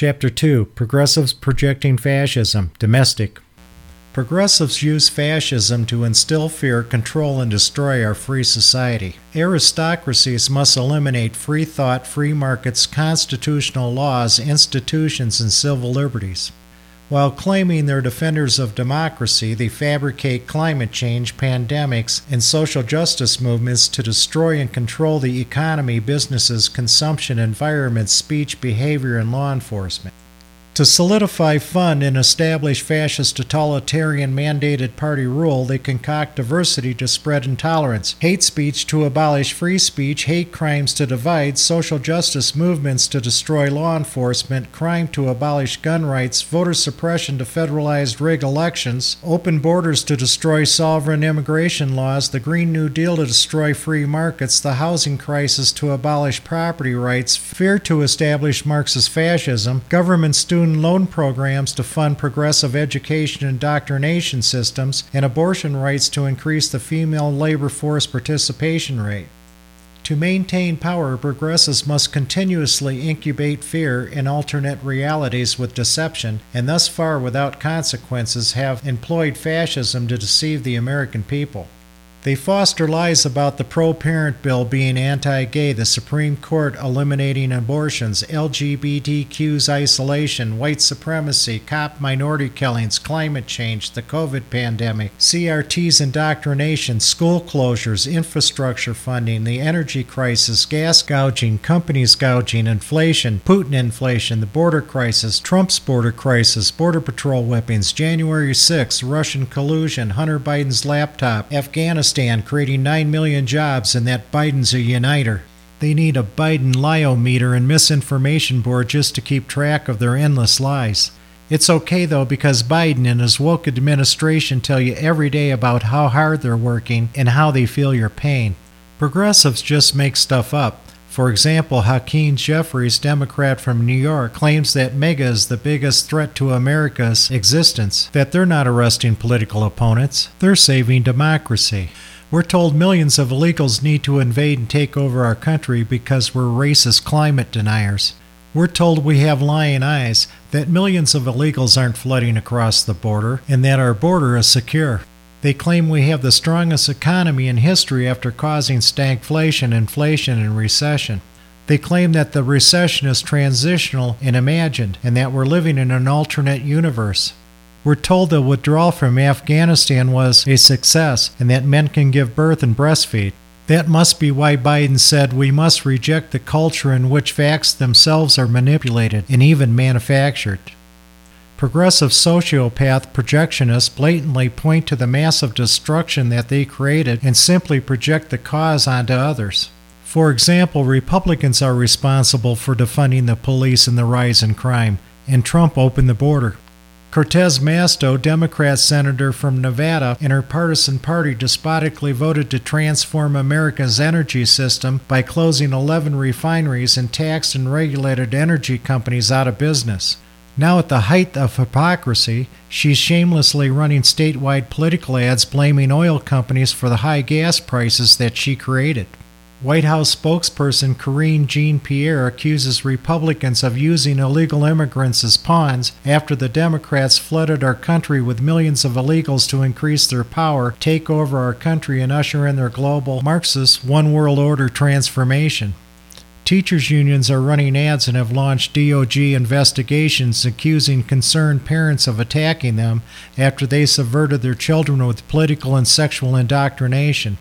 Chapter 2 Progressives Projecting Fascism Domestic. Progressives use fascism to instill fear, control, and destroy our free society. Aristocracies must eliminate free thought, free markets, constitutional laws, institutions, and civil liberties. While claiming they're defenders of democracy, they fabricate climate change, pandemics, and social justice movements to destroy and control the economy, businesses, consumption, environment, speech, behavior, and law enforcement. To solidify, fund, and establish fascist totalitarian mandated party rule, they concoct diversity to spread intolerance, hate speech to abolish free speech, hate crimes to divide, social justice movements to destroy law enforcement, crime to abolish gun rights, voter suppression to federalized rig elections, open borders to destroy sovereign immigration laws, the Green New Deal to destroy free markets, the housing crisis to abolish property rights, fear to establish Marxist fascism, government student student loan programs to fund progressive education indoctrination systems, and abortion rights to increase the female labor force participation rate. To maintain power, progressives must continuously incubate fear in alternate realities with deception, and thus far without consequences have employed fascism to deceive the American people. They foster lies about the pro parent bill being anti gay, the Supreme Court eliminating abortions, LGBTQ's isolation, white supremacy, cop minority killings, climate change, the COVID pandemic, CRT's indoctrination, school closures, infrastructure funding, the energy crisis, gas gouging, companies gouging, inflation, Putin inflation, the border crisis, Trump's border crisis, Border Patrol whippings, January 6, Russian collusion, Hunter Biden's laptop, Afghanistan. Afghanistan, creating 9 million jobs, and that Biden's a uniter. They need a Biden liometer and misinformation board just to keep track of their endless lies. It's okay though because Biden and his woke administration tell you every day about how hard they're working and how they feel your pain. Progressives just make stuff up. For example, Hakeem Jeffries, Democrat from New York, claims that MAGA is the biggest threat to America's existence, that they're not arresting political opponents, they're saving democracy. We're told millions of illegals need to invade and take over our country because we're racist climate deniers. We're told we have lying eyes, that millions of illegals aren't flooding across the border, and that our border is secure. They claim we have the strongest economy in history after causing stagflation, inflation, and recession. They claim that the recession is transitional and imagined, and that we're living in an alternate universe. We're told the withdrawal from Afghanistan was a success and that men can give birth and breastfeed. That must be why Biden said we must reject the culture in which facts themselves are manipulated and even manufactured. Progressive sociopath projectionists blatantly point to the massive destruction that they created and simply project the cause onto others. For example, Republicans are responsible for defunding the police and the rise in crime, and Trump opened the border. Cortez Masto, Democrat senator from Nevada, and her partisan party despotically voted to transform America's energy system by closing 11 refineries and taxed and regulated energy companies out of business. Now, at the height of hypocrisy, she's shamelessly running statewide political ads blaming oil companies for the high gas prices that she created. White House spokesperson Karine Jean Pierre accuses Republicans of using illegal immigrants as pawns after the Democrats flooded our country with millions of illegals to increase their power, take over our country, and usher in their global Marxist one world order transformation. Teachers' unions are running ads and have launched DOJ investigations accusing concerned parents of attacking them after they subverted their children with political and sexual indoctrination.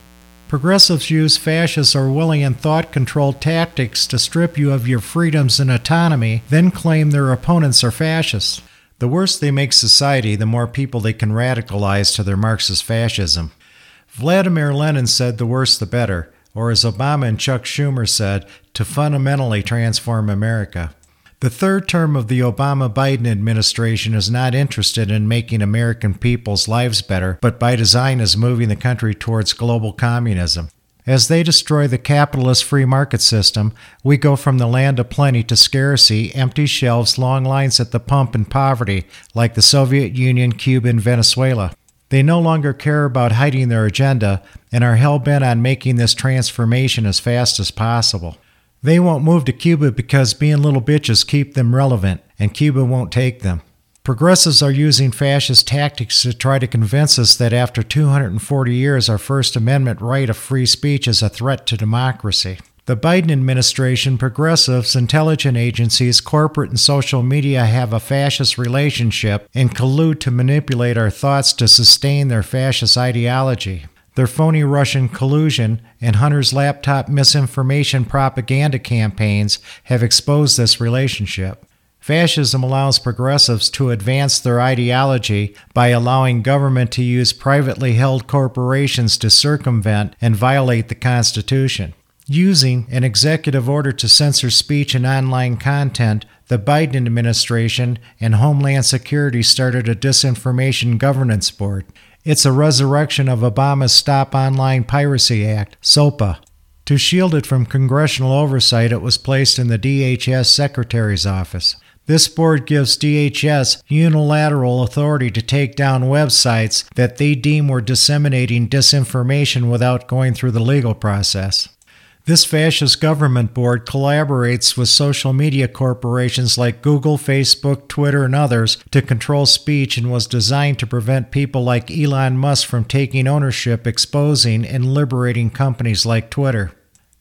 Progressives use fascist Orwellian and thought control tactics to strip you of your freedoms and autonomy, then claim their opponents are fascists. The worse they make society, the more people they can radicalize to their Marxist fascism. Vladimir Lenin said the worse the better or as Obama and Chuck Schumer said, to fundamentally transform America. The third term of the Obama Biden administration is not interested in making American people's lives better, but by design is moving the country towards global communism. As they destroy the capitalist free market system, we go from the land of plenty to scarcity, empty shelves, long lines at the pump, and poverty, like the Soviet Union, Cuba, and Venezuela. They no longer care about hiding their agenda and are hell bent on making this transformation as fast as possible. They won't move to Cuba because being little bitches keep them relevant, and Cuba won't take them. Progressives are using fascist tactics to try to convince us that after 240 years, our First Amendment right of free speech is a threat to democracy. The Biden administration, progressives, intelligence agencies, corporate, and social media have a fascist relationship and collude to manipulate our thoughts to sustain their fascist ideology. Their phony Russian collusion and Hunter's laptop misinformation propaganda campaigns have exposed this relationship. Fascism allows progressives to advance their ideology by allowing government to use privately held corporations to circumvent and violate the Constitution. Using an executive order to censor speech and online content, the Biden administration and Homeland Security started a Disinformation Governance Board. It's a resurrection of Obama's Stop Online Piracy Act, SOPA. To shield it from congressional oversight, it was placed in the DHS Secretary's office. This board gives DHS unilateral authority to take down websites that they deem were disseminating disinformation without going through the legal process. This fascist government board collaborates with social media corporations like Google, Facebook, Twitter, and others to control speech and was designed to prevent people like Elon Musk from taking ownership, exposing, and liberating companies like Twitter.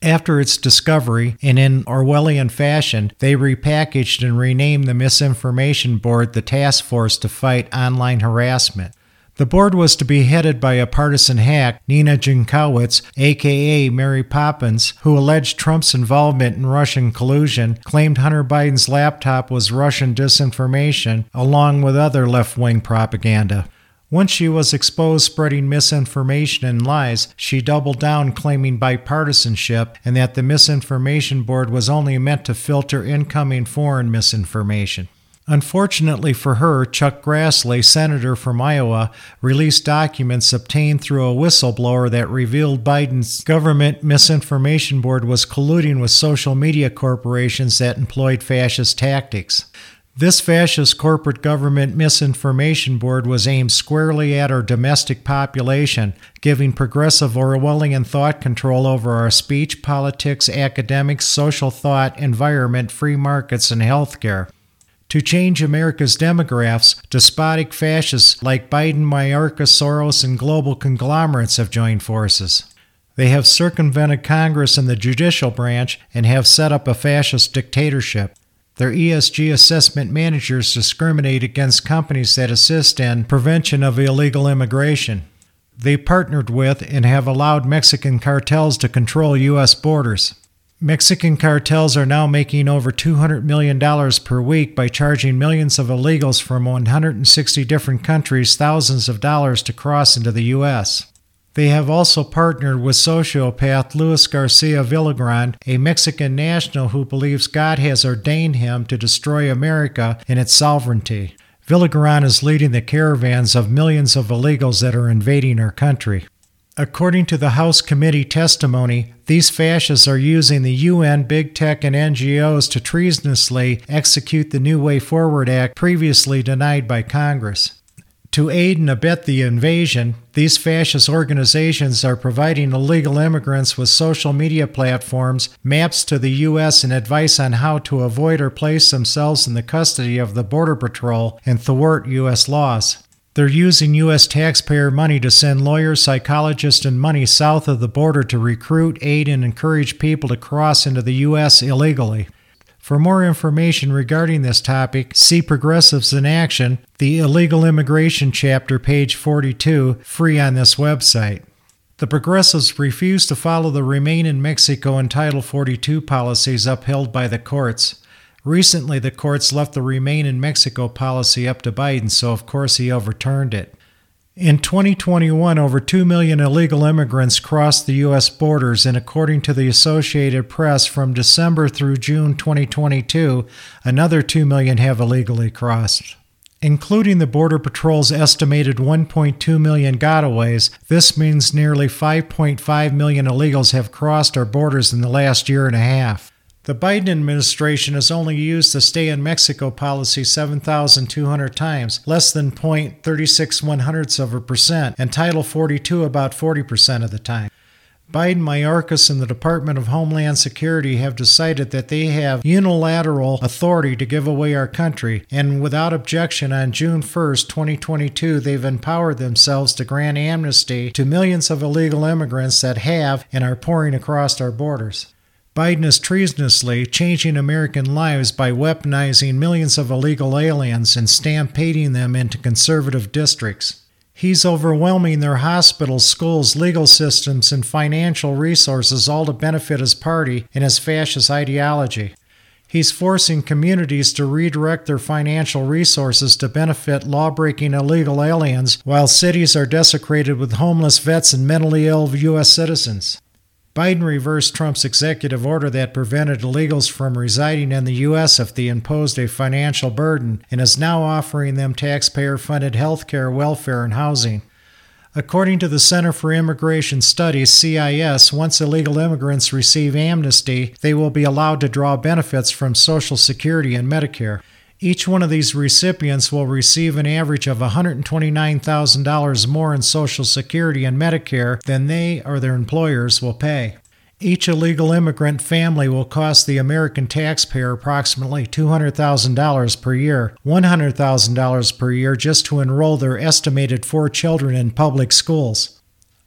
After its discovery, and in Orwellian fashion, they repackaged and renamed the Misinformation Board the Task Force to Fight Online Harassment. The board was to be headed by a partisan hack, Nina Jankowicz, aka Mary Poppins, who alleged Trump's involvement in Russian collusion, claimed Hunter Biden's laptop was Russian disinformation, along with other left wing propaganda. Once she was exposed spreading misinformation and lies, she doubled down claiming bipartisanship and that the Misinformation Board was only meant to filter incoming foreign misinformation. Unfortunately for her, Chuck Grassley, senator from Iowa, released documents obtained through a whistleblower that revealed Biden's government misinformation board was colluding with social media corporations that employed fascist tactics. This fascist corporate government misinformation board was aimed squarely at our domestic population, giving progressive Orwellian thought control over our speech, politics, academics, social thought, environment, free markets, and healthcare. To change America's demographics, despotic fascists like Biden, Mayorkas, Soros, and global conglomerates have joined forces. They have circumvented Congress and the judicial branch and have set up a fascist dictatorship. Their ESG assessment managers discriminate against companies that assist in prevention of illegal immigration. They partnered with and have allowed Mexican cartels to control U.S. borders. Mexican cartels are now making over $200 million per week by charging millions of illegals from 160 different countries thousands of dollars to cross into the U.S. They have also partnered with sociopath Luis Garcia Villagrán, a Mexican national who believes God has ordained him to destroy America and its sovereignty. Villagrán is leading the caravans of millions of illegals that are invading our country. According to the House committee testimony, these fascists are using the UN, big tech, and NGOs to treasonously execute the New Way Forward Act previously denied by Congress. To aid and abet the invasion, these fascist organizations are providing illegal immigrants with social media platforms, maps to the U.S., and advice on how to avoid or place themselves in the custody of the Border Patrol and thwart U.S. laws. They're using U.S. taxpayer money to send lawyers, psychologists, and money south of the border to recruit, aid, and encourage people to cross into the U.S. illegally. For more information regarding this topic, see Progressives in Action, the Illegal Immigration chapter, page 42, free on this website. The Progressives refuse to follow the Remain in Mexico and Title 42 policies upheld by the courts. Recently, the courts left the Remain in Mexico policy up to Biden, so of course he overturned it. In 2021, over 2 million illegal immigrants crossed the U.S. borders, and according to the Associated Press, from December through June 2022, another 2 million have illegally crossed. Including the Border Patrol's estimated 1.2 million gotaways, this means nearly 5.5 million illegals have crossed our borders in the last year and a half. The Biden administration has only used the stay in Mexico policy 7,200 times, less than 0.36 one hundredths of a percent, and Title 42 about 40% of the time. Biden, Mayorkas, and the Department of Homeland Security have decided that they have unilateral authority to give away our country, and without objection on June 1, 2022, they've empowered themselves to grant amnesty to millions of illegal immigrants that have and are pouring across our borders. Biden is treasonously changing American lives by weaponizing millions of illegal aliens and stampeding them into conservative districts. He's overwhelming their hospitals, schools, legal systems, and financial resources, all to benefit his party and his fascist ideology. He's forcing communities to redirect their financial resources to benefit law breaking illegal aliens, while cities are desecrated with homeless vets and mentally ill U.S. citizens. Biden reversed Trump's executive order that prevented illegals from residing in the U.S. if they imposed a financial burden and is now offering them taxpayer funded health care, welfare, and housing. According to the Center for Immigration Studies, CIS, once illegal immigrants receive amnesty, they will be allowed to draw benefits from Social Security and Medicare. Each one of these recipients will receive an average of $129,000 more in Social Security and Medicare than they or their employers will pay. Each illegal immigrant family will cost the American taxpayer approximately $200,000 per year, $100,000 per year just to enroll their estimated four children in public schools.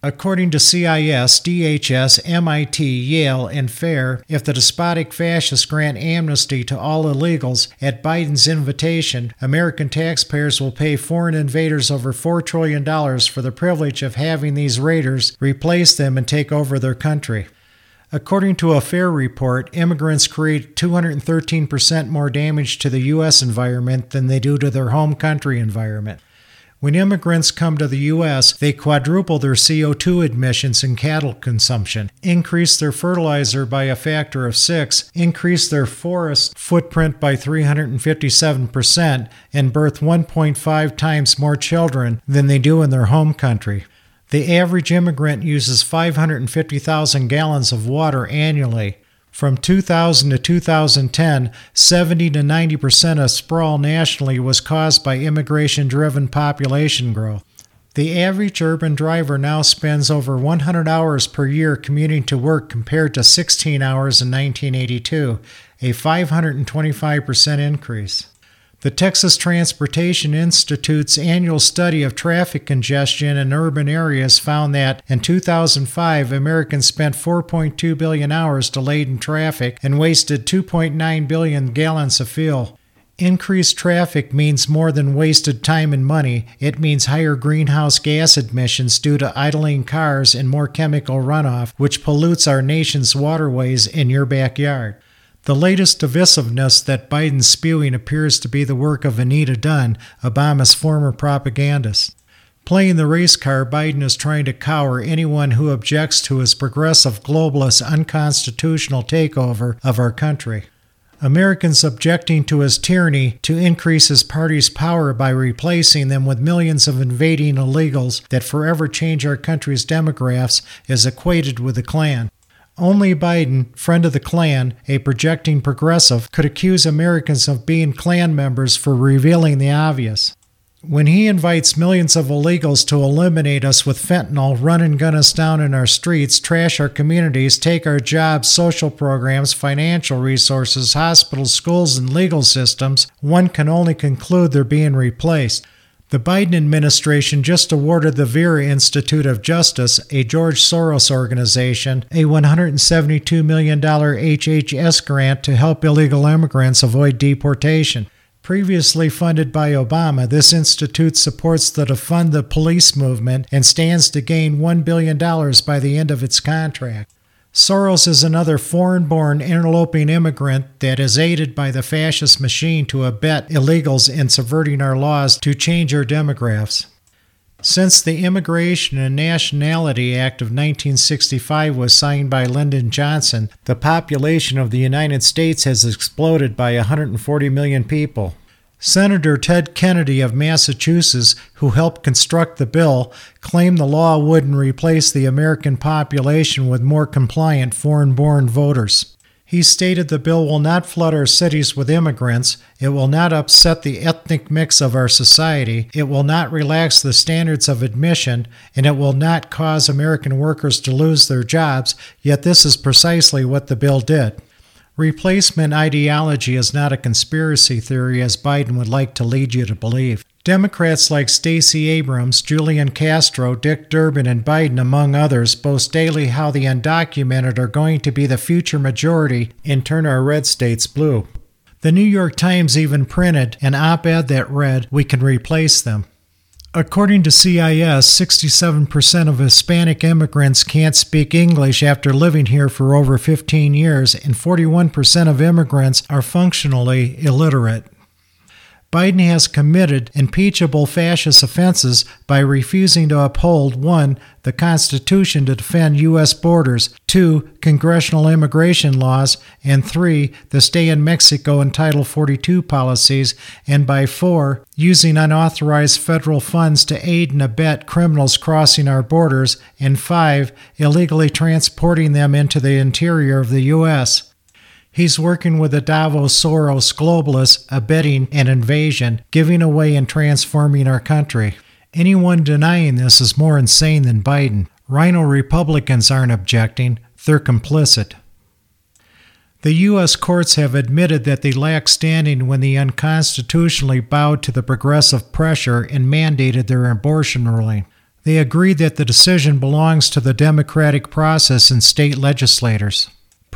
According to CIS, DHS, MIT, Yale, and FAIR, if the despotic fascists grant amnesty to all illegals at Biden's invitation, American taxpayers will pay foreign invaders over $4 trillion for the privilege of having these raiders replace them and take over their country. According to a FAIR report, immigrants create 213% more damage to the U.S. environment than they do to their home country environment. When immigrants come to the U.S., they quadruple their CO2 emissions and cattle consumption, increase their fertilizer by a factor of six, increase their forest footprint by 357%, and birth 1.5 times more children than they do in their home country. The average immigrant uses 550,000 gallons of water annually. From 2000 to 2010, 70 to 90 percent of sprawl nationally was caused by immigration driven population growth. The average urban driver now spends over 100 hours per year commuting to work compared to 16 hours in 1982, a 525% increase. The Texas Transportation Institute's annual study of traffic congestion in urban areas found that in 2005, Americans spent 4.2 billion hours delayed in traffic and wasted 2.9 billion gallons of fuel. Increased traffic means more than wasted time and money. It means higher greenhouse gas emissions due to idling cars and more chemical runoff, which pollutes our nation's waterways in your backyard. The latest divisiveness that Biden's spewing appears to be the work of Anita Dunn, Obama's former propagandist. Playing the race card, Biden is trying to cower anyone who objects to his progressive, globalist, unconstitutional takeover of our country. Americans objecting to his tyranny to increase his party's power by replacing them with millions of invading illegals that forever change our country's demographics is equated with the Klan. Only Biden, friend of the Klan, a projecting progressive, could accuse Americans of being Klan members for revealing the obvious. When he invites millions of illegals to eliminate us with fentanyl, run and gun us down in our streets, trash our communities, take our jobs, social programs, financial resources, hospitals, schools, and legal systems, one can only conclude they're being replaced. The Biden administration just awarded the Vera Institute of Justice, a George Soros organization, a $172 million HHS grant to help illegal immigrants avoid deportation. Previously funded by Obama, this institute supports the Defund the Police movement and stands to gain $1 billion by the end of its contract. Soros is another foreign born interloping immigrant that is aided by the fascist machine to abet illegals in subverting our laws to change our demographics. Since the Immigration and Nationality Act of 1965 was signed by Lyndon Johnson, the population of the United States has exploded by 140 million people. Senator Ted Kennedy of Massachusetts, who helped construct the bill, claimed the law wouldn't replace the American population with more compliant foreign born voters. He stated the bill will not flood our cities with immigrants, it will not upset the ethnic mix of our society, it will not relax the standards of admission, and it will not cause American workers to lose their jobs, yet this is precisely what the bill did. Replacement ideology is not a conspiracy theory as Biden would like to lead you to believe. Democrats like Stacey Abrams, Julian Castro, Dick Durbin, and Biden, among others, boast daily how the undocumented are going to be the future majority and turn our red states blue. The New York Times even printed an op ed that read, We can replace them. According to CIS, 67% of Hispanic immigrants can't speak English after living here for over 15 years, and 41% of immigrants are functionally illiterate. Biden has committed impeachable fascist offenses by refusing to uphold 1. the Constitution to defend U.S. borders, 2. congressional immigration laws, and 3. the Stay in Mexico and Title 42 policies, and by 4. using unauthorized federal funds to aid and abet criminals crossing our borders, and 5. illegally transporting them into the interior of the U.S. He's working with the Davos Soros globalists abetting an invasion, giving away and transforming our country. Anyone denying this is more insane than Biden. RINO Republicans aren't objecting, they're complicit. The U.S. courts have admitted that they lack standing when they unconstitutionally bowed to the progressive pressure and mandated their abortion ruling. They agreed that the decision belongs to the democratic process and state legislators.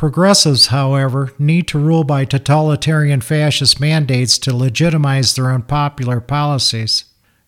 Progressives, however, need to rule by totalitarian fascist mandates to legitimize their unpopular policies.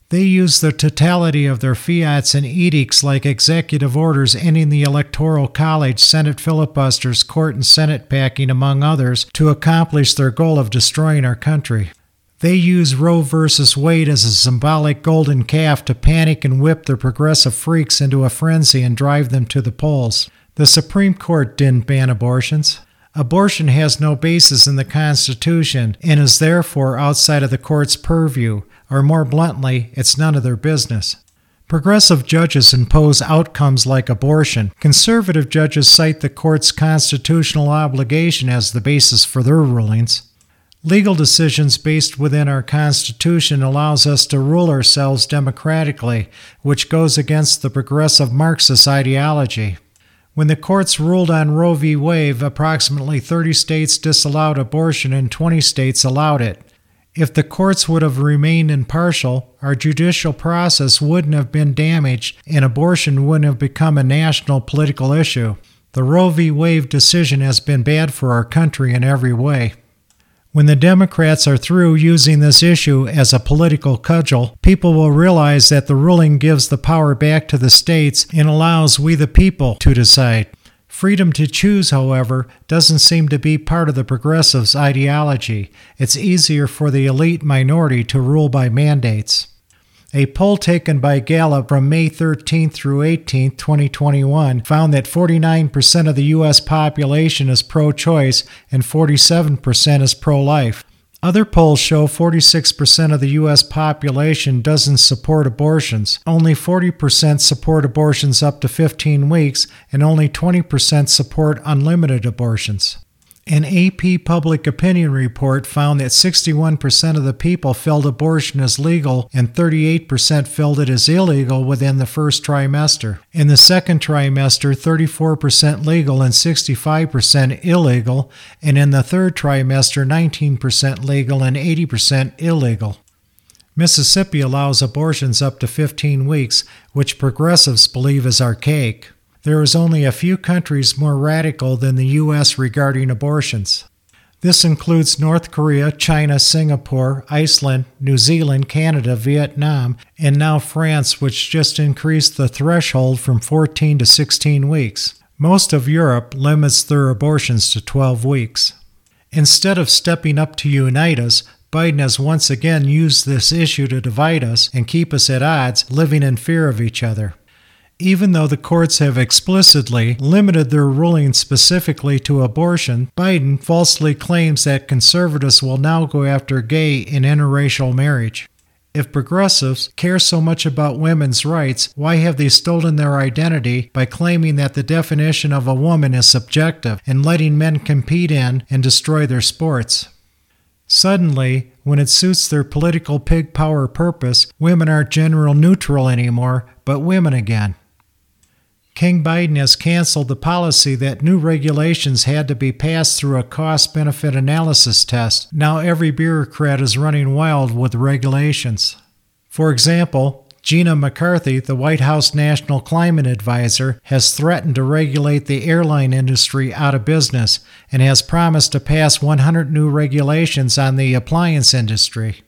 They use the totality of their fiats and edicts like executive orders ending the Electoral College, Senate filibusters, court and Senate packing, among others, to accomplish their goal of destroying our country. They use Roe v. Wade as a symbolic golden calf to panic and whip their progressive freaks into a frenzy and drive them to the polls. The Supreme Court didn't ban abortions. Abortion has no basis in the Constitution and is therefore outside of the court's purview, or more bluntly, it's none of their business. Progressive judges impose outcomes like abortion. Conservative judges cite the court's constitutional obligation as the basis for their rulings. Legal decisions based within our Constitution allows us to rule ourselves democratically, which goes against the progressive Marxist ideology. When the courts ruled on Roe v. Wade, approximately 30 states disallowed abortion and 20 states allowed it. If the courts would have remained impartial, our judicial process wouldn't have been damaged and abortion wouldn't have become a national political issue. The Roe v. Wade decision has been bad for our country in every way. When the Democrats are through using this issue as a political cudgel, people will realize that the ruling gives the power back to the states and allows we the people to decide. Freedom to choose, however, doesn't seem to be part of the progressives' ideology. It's easier for the elite minority to rule by mandates. A poll taken by Gallup from May 13 through 18, 2021, found that 49% of the U.S. population is pro choice and 47% is pro life. Other polls show 46% of the U.S. population doesn't support abortions. Only 40% support abortions up to 15 weeks, and only 20% support unlimited abortions. An AP public opinion report found that 61% of the people felt abortion is legal and 38% felt it is illegal within the first trimester. In the second trimester, 34% legal and 65% illegal, and in the third trimester, 19% legal and 80% illegal. Mississippi allows abortions up to 15 weeks, which progressives believe is archaic. There is only a few countries more radical than the U.S. regarding abortions. This includes North Korea, China, Singapore, Iceland, New Zealand, Canada, Vietnam, and now France, which just increased the threshold from 14 to 16 weeks. Most of Europe limits their abortions to 12 weeks. Instead of stepping up to unite us, Biden has once again used this issue to divide us and keep us at odds, living in fear of each other. Even though the courts have explicitly limited their ruling specifically to abortion, Biden falsely claims that conservatives will now go after gay and interracial marriage. If progressives care so much about women's rights, why have they stolen their identity by claiming that the definition of a woman is subjective and letting men compete in and destroy their sports? Suddenly, when it suits their political pig power purpose, women aren't general neutral anymore, but women again. King Biden has canceled the policy that new regulations had to be passed through a cost benefit analysis test. Now every bureaucrat is running wild with regulations. For example, Gina McCarthy, the White House National Climate Advisor, has threatened to regulate the airline industry out of business and has promised to pass 100 new regulations on the appliance industry.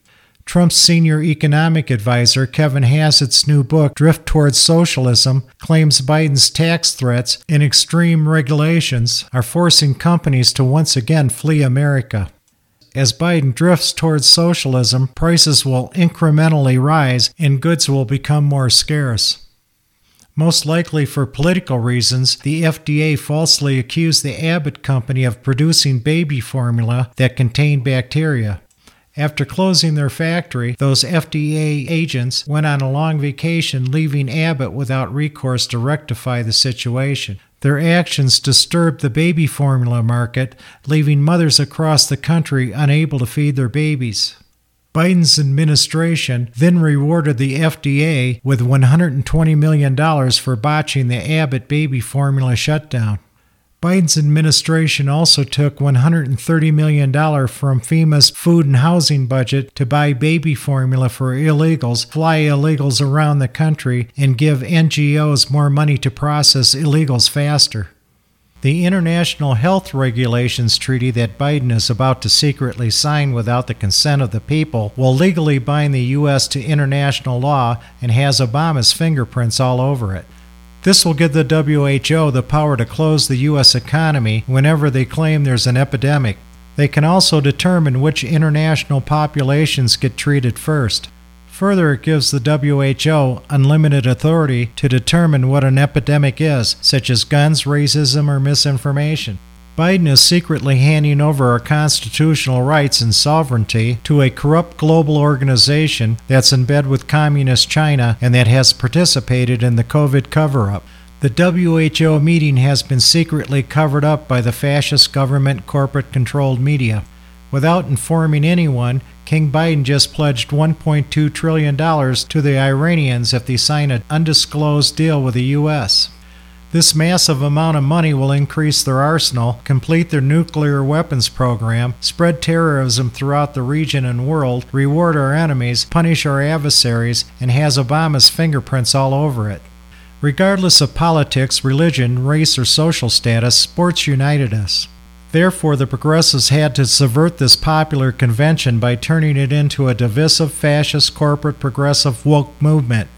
Trump's senior economic advisor, Kevin Hassett's new book, Drift Towards Socialism, claims Biden's tax threats and extreme regulations are forcing companies to once again flee America. As Biden drifts towards socialism, prices will incrementally rise and goods will become more scarce. Most likely for political reasons, the FDA falsely accused the Abbott company of producing baby formula that contained bacteria. After closing their factory, those FDA agents went on a long vacation, leaving Abbott without recourse to rectify the situation. Their actions disturbed the baby formula market, leaving mothers across the country unable to feed their babies. Biden's administration then rewarded the FDA with $120 million for botching the Abbott baby formula shutdown. Biden's administration also took $130 million from FEMA's food and housing budget to buy baby formula for illegals, fly illegals around the country, and give NGOs more money to process illegals faster. The International Health Regulations Treaty that Biden is about to secretly sign without the consent of the people will legally bind the U.S. to international law and has Obama's fingerprints all over it. This will give the WHO the power to close the U.S. economy whenever they claim there's an epidemic. They can also determine which international populations get treated first. Further, it gives the WHO unlimited authority to determine what an epidemic is, such as guns, racism, or misinformation. Biden is secretly handing over our constitutional rights and sovereignty to a corrupt global organization that's in bed with Communist China and that has participated in the COVID cover up. The WHO meeting has been secretly covered up by the fascist government corporate controlled media. Without informing anyone, King Biden just pledged $1.2 trillion to the Iranians if they sign an undisclosed deal with the U.S. This massive amount of money will increase their arsenal, complete their nuclear weapons program, spread terrorism throughout the region and world, reward our enemies, punish our adversaries, and has Obama's fingerprints all over it. Regardless of politics, religion, race, or social status, sports united us. Therefore, the progressives had to subvert this popular convention by turning it into a divisive, fascist, corporate, progressive woke movement.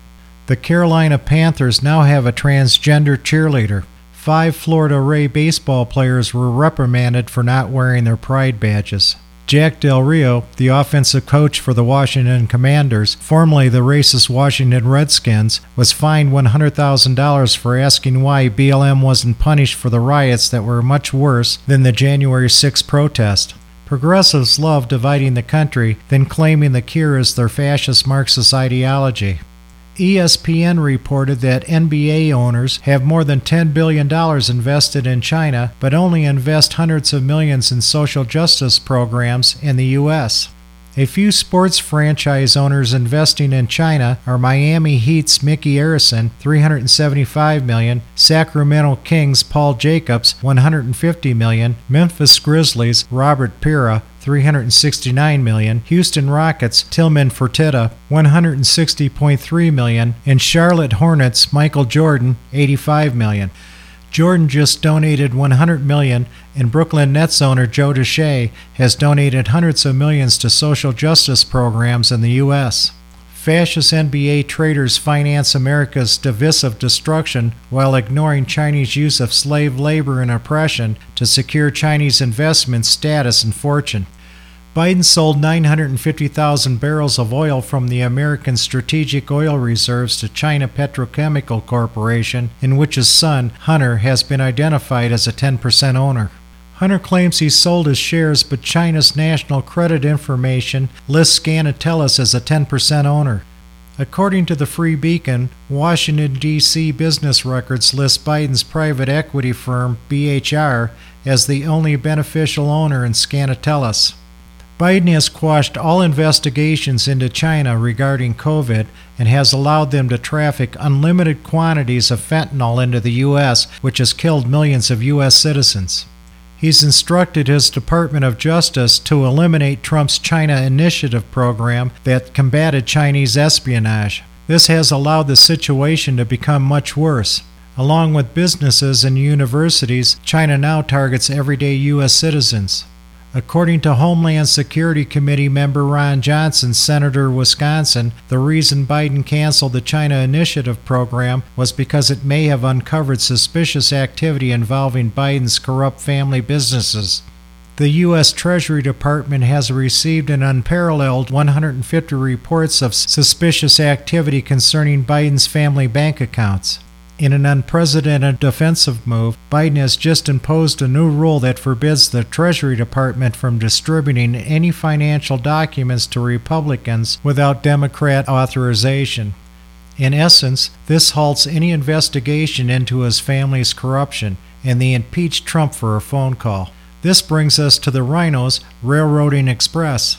The Carolina Panthers now have a transgender cheerleader. Five Florida Ray baseball players were reprimanded for not wearing their pride badges. Jack Del Rio, the offensive coach for the Washington Commanders, formerly the racist Washington Redskins, was fined $100,000 for asking why BLM wasn't punished for the riots that were much worse than the January 6 protest. Progressives love dividing the country, then claiming the cure is their fascist Marxist ideology. ESPN reported that NBA owners have more than $10 billion invested in China, but only invest hundreds of millions in social justice programs in the U.S. A few sports franchise owners investing in China are Miami Heat's Micky Arison, 375 million; Sacramento Kings Paul Jacobs, 150 million; Memphis Grizzlies Robert Pera, 369 million, Houston Rockets Tillman Fertitta 160.3 million, and Charlotte Hornets Michael Jordan 85 million. Jordan just donated 100 million, and Brooklyn Nets owner Joe Duche has donated hundreds of millions to social justice programs in the U.S. Fascist NBA traders finance America's divisive destruction while ignoring Chinese use of slave labor and oppression to secure Chinese investment status and fortune. Biden sold 950,000 barrels of oil from the American Strategic Oil Reserves to China Petrochemical Corporation, in which his son, Hunter, has been identified as a 10% owner. Hunter claims he sold his shares, but China's national credit information lists Skaneateles as a 10% owner. According to the Free Beacon, Washington, D.C. business records list Biden's private equity firm, BHR, as the only beneficial owner in Skaneateles. Biden has quashed all investigations into China regarding COVID and has allowed them to traffic unlimited quantities of fentanyl into the U.S., which has killed millions of U.S. citizens. He's instructed his Department of Justice to eliminate Trump's China Initiative program that combated Chinese espionage. This has allowed the situation to become much worse. Along with businesses and universities, China now targets everyday U.S. citizens. According to Homeland Security Committee member Ron Johnson, Senator Wisconsin, the reason Biden canceled the China Initiative program was because it may have uncovered suspicious activity involving Biden's corrupt family businesses. The U.S. Treasury Department has received an unparalleled 150 reports of suspicious activity concerning Biden's family bank accounts. In an unprecedented defensive move, Biden has just imposed a new rule that forbids the Treasury Department from distributing any financial documents to Republicans without Democrat authorization. In essence, this halts any investigation into his family's corruption, and they impeached Trump for a phone call. This brings us to the RINOs Railroading Express.